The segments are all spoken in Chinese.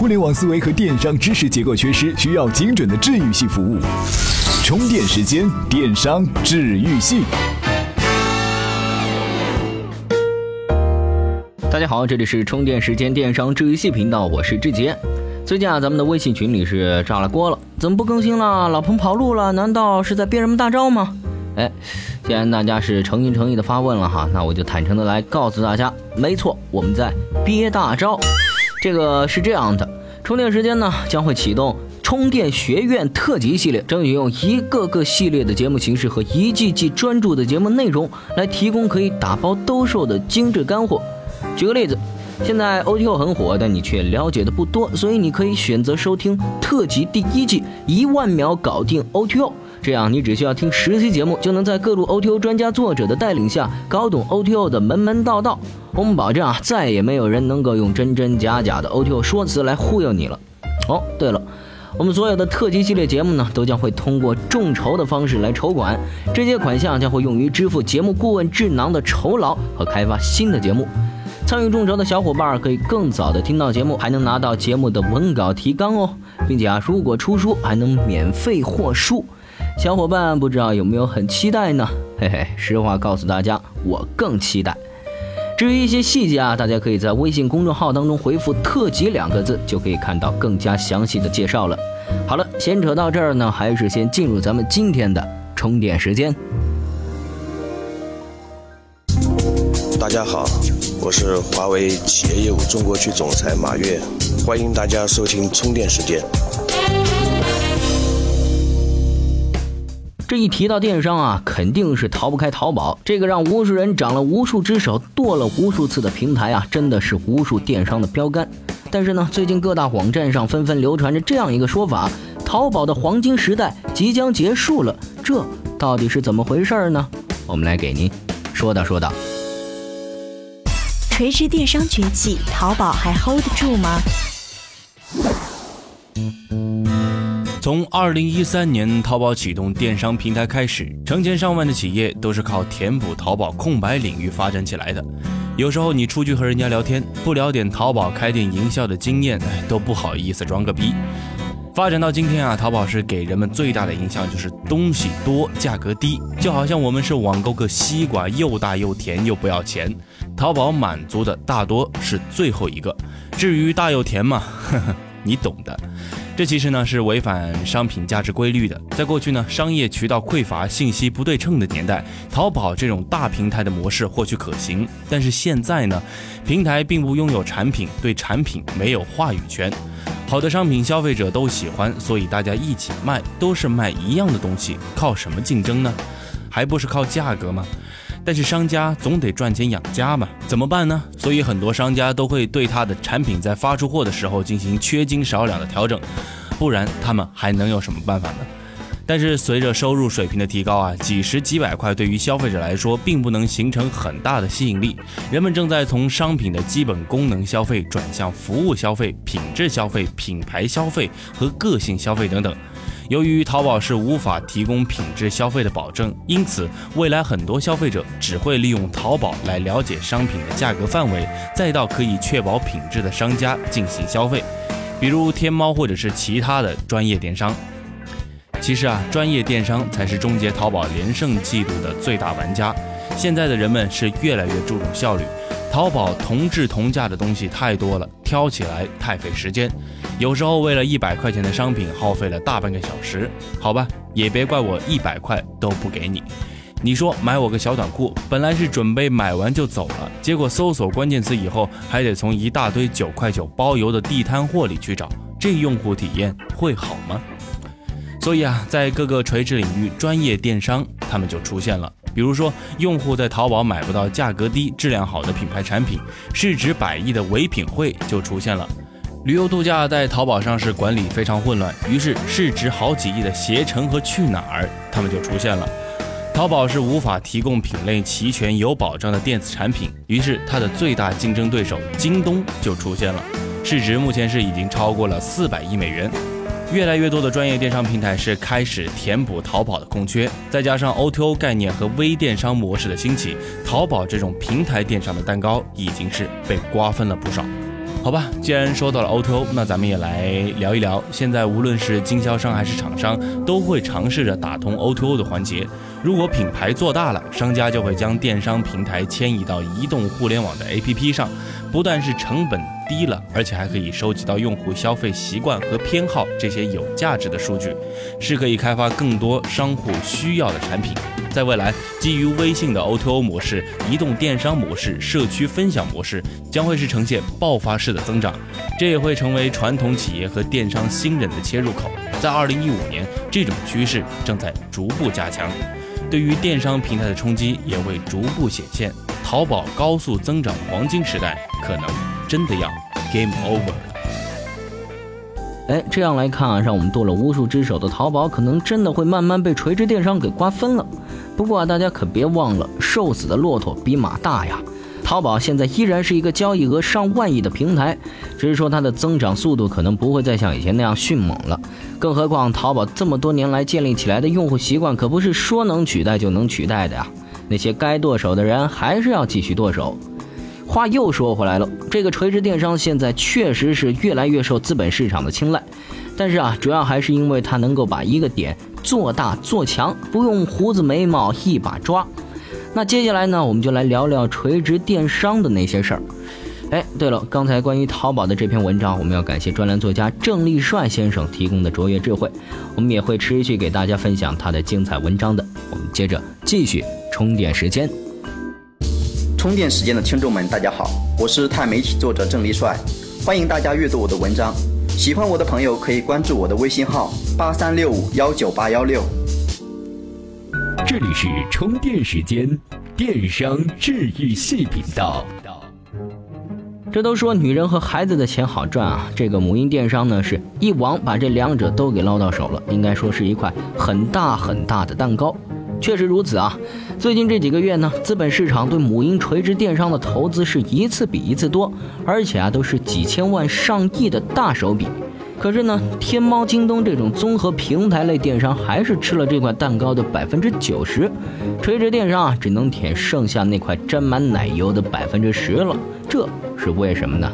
互联网思维和电商知识结构缺失，需要精准的治愈系服务。充电时间，电商治愈系。大家好，这里是充电时间电商治愈系频道，我是志杰。最近啊，咱们的微信群里是炸了锅了，怎么不更新了？老彭跑路了？难道是在憋什么大招吗？哎，既然大家是诚心诚意的发问了哈，那我就坦诚的来告诉大家，没错，我们在憋大招。这个是这样的，充电时间呢将会启动充电学院特辑系列，争取用一个个系列的节目形式和一季季专注的节目内容来提供可以打包兜售的精致干货。举个例子，现在 OTO 很火，但你却了解的不多，所以你可以选择收听特辑第一季，一万秒搞定 OTO。这样，你只需要听十期节目，就能在各路 OTO 专家作者的带领下，搞懂 OTO 的门门道道。我们保证啊，再也没有人能够用真真假假的 OTO 说辞来忽悠你了。哦，对了，我们所有的特辑系列节目呢，都将会通过众筹的方式来筹款，这些款项将会用于支付节目顾问智囊的酬劳和开发新的节目。参与众筹的小伙伴可以更早的听到节目，还能拿到节目的文稿提纲哦，并且啊，如果出书还能免费获书。小伙伴不知道有没有很期待呢？嘿嘿，实话告诉大家，我更期待。至于一些细节啊，大家可以在微信公众号当中回复“特辑”两个字，就可以看到更加详细的介绍了。好了，闲扯到这儿呢，还是先进入咱们今天的充电时间。大家好，我是华为企业业务中国区总裁马跃，欢迎大家收听充电时间。这一提到电商啊，肯定是逃不开淘宝。这个让无数人长了无数只手、剁了无数次的平台啊，真的是无数电商的标杆。但是呢，最近各大网站上纷纷流传着这样一个说法：淘宝的黄金时代即将结束了。这到底是怎么回事呢？我们来给您说道说道。垂直电商崛起，淘宝还 hold 得住吗？从二零一三年淘宝启动电商平台开始，成千上万的企业都是靠填补淘宝空白领域发展起来的。有时候你出去和人家聊天，不聊点淘宝开店营销的经验，都不好意思装个逼。发展到今天啊，淘宝是给人们最大的印象就是东西多、价格低，就好像我们是网购个西瓜，又大又甜又不要钱。淘宝满足的大多是最后一个，至于大又甜嘛，呵呵，你懂的。这其实呢是违反商品价值规律的。在过去呢，商业渠道匮乏、信息不对称的年代，淘宝这种大平台的模式或许可行。但是现在呢，平台并不拥有产品，对产品没有话语权。好的商品消费者都喜欢，所以大家一起卖，都是卖一样的东西，靠什么竞争呢？还不是靠价格吗？但是商家总得赚钱养家嘛，怎么办呢？所以很多商家都会对他的产品在发出货的时候进行缺斤少两的调整，不然他们还能有什么办法呢？但是随着收入水平的提高啊，几十几百块对于消费者来说并不能形成很大的吸引力，人们正在从商品的基本功能消费转向服务消费、品质消费、品牌消费和个性消费等等。由于淘宝是无法提供品质消费的保证，因此未来很多消费者只会利用淘宝来了解商品的价格范围，再到可以确保品质的商家进行消费，比如天猫或者是其他的专业电商。其实啊，专业电商才是终结淘宝连胜记录的最大玩家。现在的人们是越来越注重效率。淘宝同质同价的东西太多了，挑起来太费时间。有时候为了一百块钱的商品，耗费了大半个小时。好吧，也别怪我一百块都不给你。你说买我个小短裤，本来是准备买完就走了，结果搜索关键词以后，还得从一大堆九块九包邮的地摊货里去找，这用户体验会好吗？所以啊，在各个垂直领域，专业电商他们就出现了。比如说，用户在淘宝买不到价格低、质量好的品牌产品，市值百亿的唯品会就出现了。旅游度假在淘宝上是管理非常混乱，于是市值好几亿的携程和去哪儿他们就出现了。淘宝是无法提供品类齐全、有保障的电子产品，于是它的最大竞争对手京东就出现了，市值目前是已经超过了四百亿美元。越来越多的专业电商平台是开始填补淘宝的空缺，再加上 O2O 概念和微电商模式的兴起，淘宝这种平台电商的蛋糕已经是被瓜分了不少。好吧，既然说到了 O2O，那咱们也来聊一聊。现在无论是经销商还是厂商，都会尝试着打通 O2O 的环节。如果品牌做大了，商家就会将电商平台迁移到移动互联网的 APP 上，不但是成本低了，而且还可以收集到用户消费习惯和偏好这些有价值的数据，是可以开发更多商户需要的产品。在未来，基于微信的 O2O 模式、移动电商模式、社区分享模式将会是呈现爆发式的增长，这也会成为传统企业和电商新人的切入口。在2015年，这种趋势正在逐步加强，对于电商平台的冲击也会逐步显现。淘宝高速增长的黄金时代可能真的要 game over 了。哎，这样来看啊，让我们剁了无数只手的淘宝，可能真的会慢慢被垂直电商给瓜分了。不过啊，大家可别忘了，瘦死的骆驼比马大呀。淘宝现在依然是一个交易额上万亿的平台，只是说它的增长速度可能不会再像以前那样迅猛了。更何况，淘宝这么多年来建立起来的用户习惯，可不是说能取代就能取代的呀。那些该剁手的人还是要继续剁手。话又说回来了，这个垂直电商现在确实是越来越受资本市场的青睐，但是啊，主要还是因为它能够把一个点做大做强，不用胡子眉毛一把抓。那接下来呢，我们就来聊聊垂直电商的那些事儿。哎，对了，刚才关于淘宝的这篇文章，我们要感谢专栏作家郑立帅先生提供的卓越智慧，我们也会持续给大家分享他的精彩文章的。我们接着继续充电时间。充电时间的听众们，大家好，我是钛媒体作者郑立帅，欢迎大家阅读我的文章。喜欢我的朋友可以关注我的微信号八三六五幺九八幺六。这里是充电时间，电商治愈系频道。这都说女人和孩子的钱好赚啊，这个母婴电商呢，是一网把这两者都给捞到手了，应该说是一块很大很大的蛋糕。确实如此啊！最近这几个月呢，资本市场对母婴垂直电商的投资是一次比一次多，而且啊都是几千万上亿的大手笔。可是呢，天猫、京东这种综合平台类电商还是吃了这块蛋糕的百分之九十，垂直电商啊只能舔剩下那块沾满奶油的百分之十了。这是为什么呢？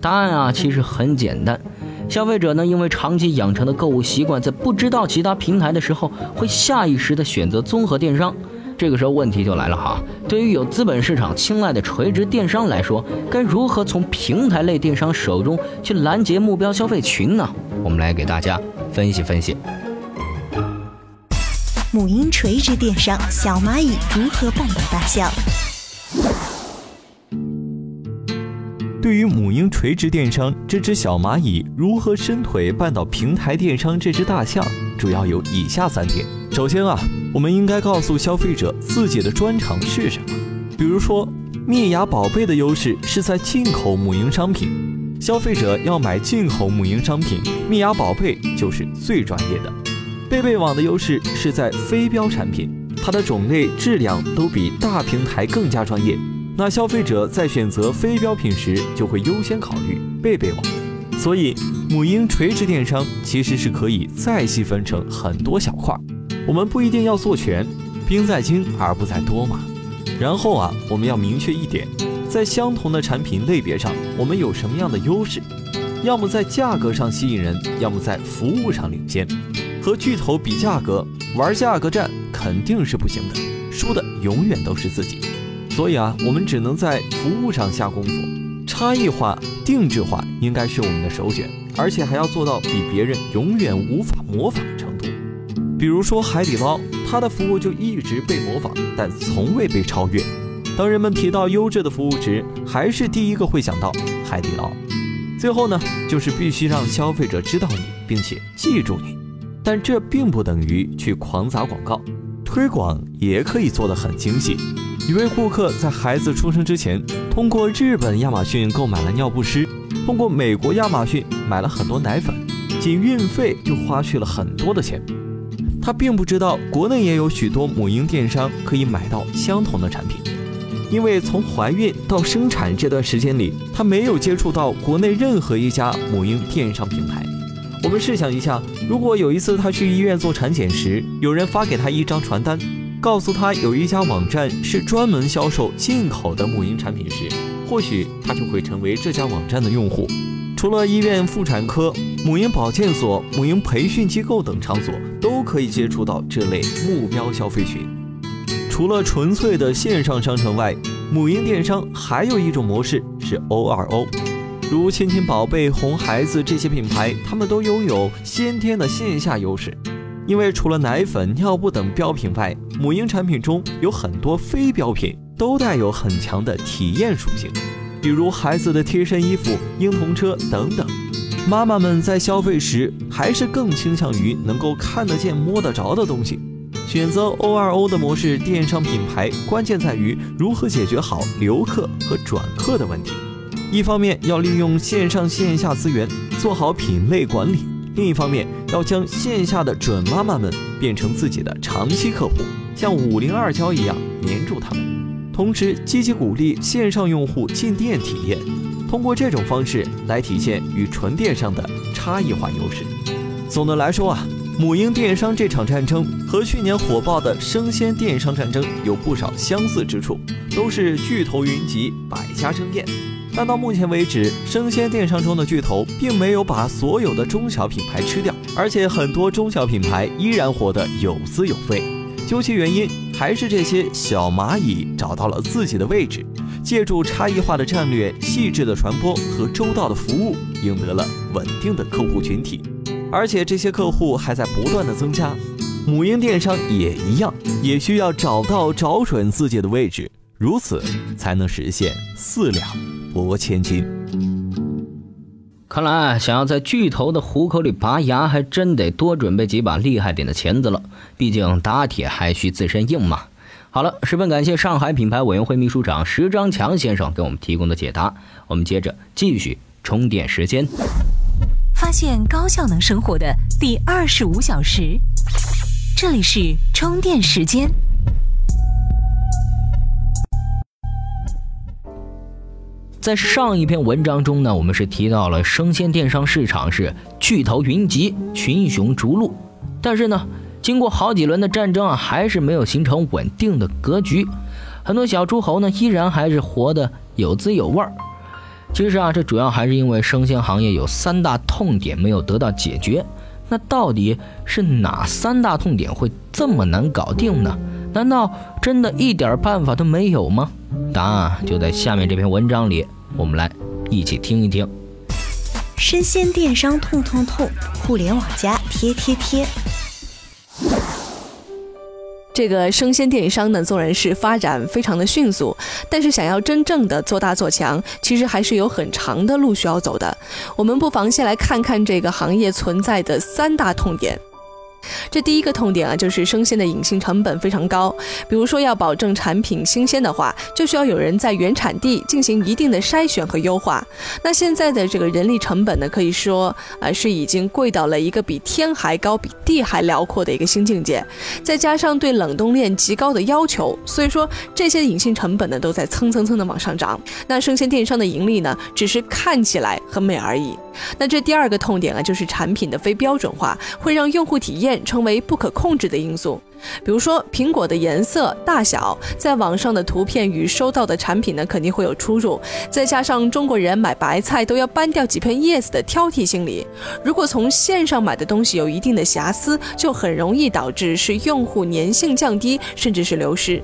答案啊其实很简单。消费者呢，因为长期养成的购物习惯，在不知道其他平台的时候，会下意识的选择综合电商。这个时候问题就来了哈，对于有资本市场青睐的垂直电商来说，该如何从平台类电商手中去拦截目标消费群呢？我们来给大家分析分析。母婴垂直电商，小蚂蚁如何绊倒大象？对于母婴垂直电商这只小蚂蚁如何伸腿绊倒平台电商这只大象，主要有以下三点。首先啊，我们应该告诉消费者自己的专长是什么。比如说，蜜芽宝贝的优势是在进口母婴商品，消费者要买进口母婴商品，蜜芽宝贝就是最专业的。贝贝网的优势是在非标产品，它的种类、质量都比大平台更加专业。那消费者在选择非标品时，就会优先考虑贝贝网。所以，母婴垂直电商其实是可以再细分成很多小块，我们不一定要做全，兵在精而不在多嘛。然后啊，我们要明确一点，在相同的产品类别上，我们有什么样的优势？要么在价格上吸引人，要么在服务上领先。和巨头比价格，玩价格战肯定是不行的，输的永远都是自己。所以啊，我们只能在服务上下功夫，差异化、定制化应该是我们的首选，而且还要做到比别人永远无法模仿。比如说海底捞，它的服务就一直被模仿，但从未被超越。当人们提到优质的服务时，还是第一个会想到海底捞。最后呢，就是必须让消费者知道你，并且记住你。但这并不等于去狂砸广告，推广也可以做得很精细。一位顾客在孩子出生之前，通过日本亚马逊购买了尿不湿，通过美国亚马逊买了很多奶粉，仅运费就花去了很多的钱。他并不知道国内也有许多母婴电商可以买到相同的产品，因为从怀孕到生产这段时间里，他没有接触到国内任何一家母婴电商平台。我们试想一下，如果有一次他去医院做产检时，有人发给他一张传单。告诉他有一家网站是专门销售进口的母婴产品时，或许他就会成为这家网站的用户。除了医院妇产科、母婴保健所、母婴培训机构等场所，都可以接触到这类目标消费群。除了纯粹的线上商城外，母婴电商还有一种模式是 O2O，如亲亲宝贝、红孩子这些品牌，他们都拥有先天的线下优势。因为除了奶粉、尿布等标品外，母婴产品中有很多非标品，都带有很强的体验属性。比如孩子的贴身衣服、婴童车等等，妈妈们在消费时还是更倾向于能够看得见、摸得着的东西。选择 O2O 的模式，电商品牌关键在于如何解决好留客和转客的问题。一方面要利用线上线下资源做好品类管理，另一方面要将线下的准妈妈们变成自己的长期客户，像五零二胶一样黏住他们。同时，积极鼓励线上用户进店体验，通过这种方式来体现与纯电商的差异化优势。总的来说啊，母婴电商这场战争和去年火爆的生鲜电商战争有不少相似之处，都是巨头云集，百家争艳。但到目前为止，生鲜电商中的巨头并没有把所有的中小品牌吃掉，而且很多中小品牌依然活得有滋有味。究其原因，还是这些小蚂蚁找到了自己的位置，借助差异化的战略、细致的传播和周到的服务，赢得了稳定的客户群体。而且这些客户还在不断的增加。母婴电商也一样，也需要找到找准自己的位置，如此才能实现四两拨千斤。看来想要在巨头的虎口里拔牙，还真得多准备几把厉害点的钳子了。毕竟打铁还需自身硬嘛。好了，十分感谢上海品牌委员会秘书长石章强先生给我们提供的解答。我们接着继续充电时间，发现高效能生活的第二十五小时，这里是充电时间。在上一篇文章中呢，我们是提到了生鲜电商市场是巨头云集、群雄逐鹿，但是呢，经过好几轮的战争啊，还是没有形成稳定的格局，很多小诸侯呢，依然还是活得有滋有味儿。其实啊，这主要还是因为生鲜行业有三大痛点没有得到解决。那到底是哪三大痛点会这么难搞定呢？难道真的一点办法都没有吗？答案就在下面这篇文章里，我们来一起听一听。生鲜电商痛痛痛，互联网加贴贴贴。这个生鲜电商呢，纵然是发展非常的迅速，但是想要真正的做大做强，其实还是有很长的路需要走的。我们不妨先来看看这个行业存在的三大痛点。这第一个痛点啊，就是生鲜的隐性成本非常高。比如说，要保证产品新鲜的话，就需要有人在原产地进行一定的筛选和优化。那现在的这个人力成本呢，可以说啊是已经贵到了一个比天还高、比地还辽阔的一个新境界。再加上对冷冻链极高的要求，所以说这些隐性成本呢都在蹭蹭蹭的往上涨。那生鲜电商的盈利呢，只是看起来很美而已。那这第二个痛点啊，就是产品的非标准化，会让用户体验成为不可控制的因素。比如说苹果的颜色、大小，在网上的图片与收到的产品呢，肯定会有出入。再加上中国人买白菜都要掰掉几片叶子的挑剔心理，如果从线上买的东西有一定的瑕疵，就很容易导致是用户粘性降低，甚至是流失。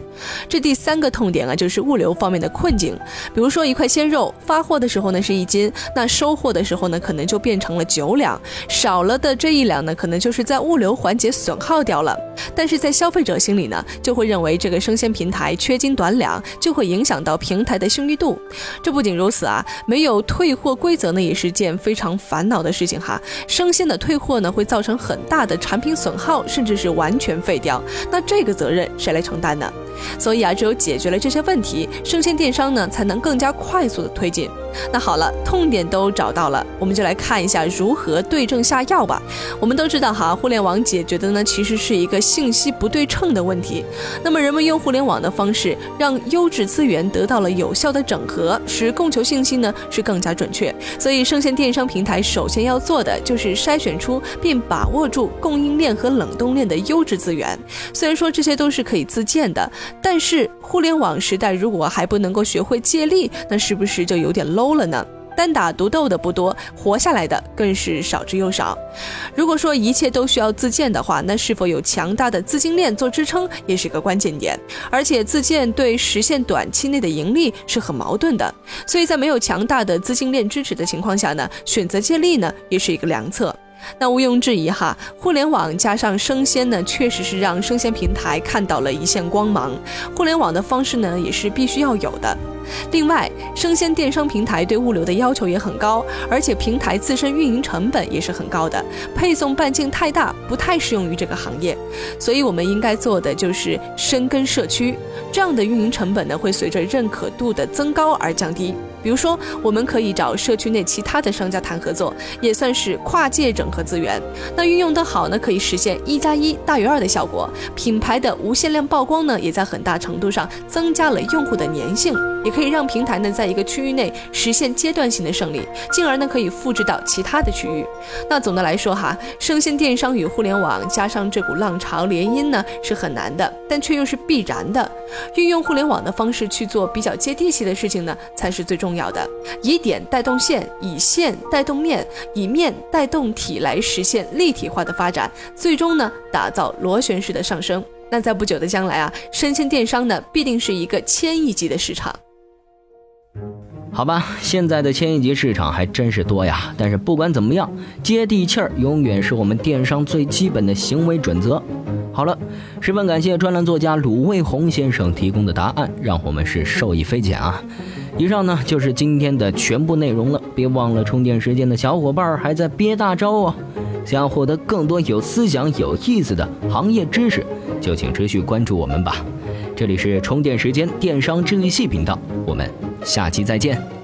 这第三个痛点啊，就是物流方面的困境。比如说一块鲜肉发货的时候呢是一斤，那收货的时候呢可能就变成了九两，少了的这一两呢，可能就是在物流环节损耗掉了。但是在消费者心里呢，就会认为这个生鲜平台缺斤短两，就会影响到平台的信誉度。这不仅如此啊，没有退货规则呢，也是件非常烦恼的事情哈。生鲜的退货呢，会造成很大的产品损耗，甚至是完全废掉。那这个责任谁来承担呢？所以啊，只有解决了这些问题，生鲜电商呢才能更加快速的推进。那好了，痛点都找到了，我们就来看一下如何对症下药吧。我们都知道哈，互联网解决的呢其实是一个信息不对称的问题。那么人们用互联网的方式，让优质资源得到了有效的整合，使供求信息呢是更加准确。所以生鲜电商平台首先要做的就是筛选出并把握住供应链和冷冻链的优质资源。虽然说这些都是可以自建的。但是互联网时代如果还不能够学会借力，那是不是就有点 low 了呢？单打独斗的不多，活下来的更是少之又少。如果说一切都需要自建的话，那是否有强大的资金链做支撑，也是个关键点。而且自建对实现短期内的盈利是很矛盾的，所以在没有强大的资金链支持的情况下呢，选择借力呢，也是一个良策。那毋庸置疑哈，互联网加上生鲜呢，确实是让生鲜平台看到了一线光芒。互联网的方式呢，也是必须要有的。另外，生鲜电商平台对物流的要求也很高，而且平台自身运营成本也是很高的，配送半径太大，不太适用于这个行业。所以，我们应该做的就是深耕社区，这样的运营成本呢，会随着认可度的增高而降低。比如说，我们可以找社区内其他的商家谈合作，也算是跨界整合资源。那运用得好呢，可以实现一加一大于二的效果。品牌的无限量曝光呢，也在很大程度上增加了用户的粘性，也可以让平台呢在一个区域内实现阶段性的胜利，进而呢可以复制到其他的区域。那总的来说哈，生鲜电商与互联网加上这股浪潮联姻呢是很难的，但却又是必然的。运用互联网的方式去做比较接地气的事情呢，才是最重。重要的，以点带动线，以线带动面，以面带动体，来实现立体化的发展，最终呢，打造螺旋式的上升。那在不久的将来啊，生鲜电商呢，必定是一个千亿级的市场。好吧，现在的千亿级市场还真是多呀。但是不管怎么样，接地气儿永远是我们电商最基本的行为准则。好了，十分感谢专栏作家鲁卫红先生提供的答案，让我们是受益匪浅啊。以上呢就是今天的全部内容了，别忘了充电时间的小伙伴还在憋大招哦。想要获得更多有思想、有意思的行业知识，就请持续关注我们吧。这里是充电时间电商治愈系频道，我们下期再见。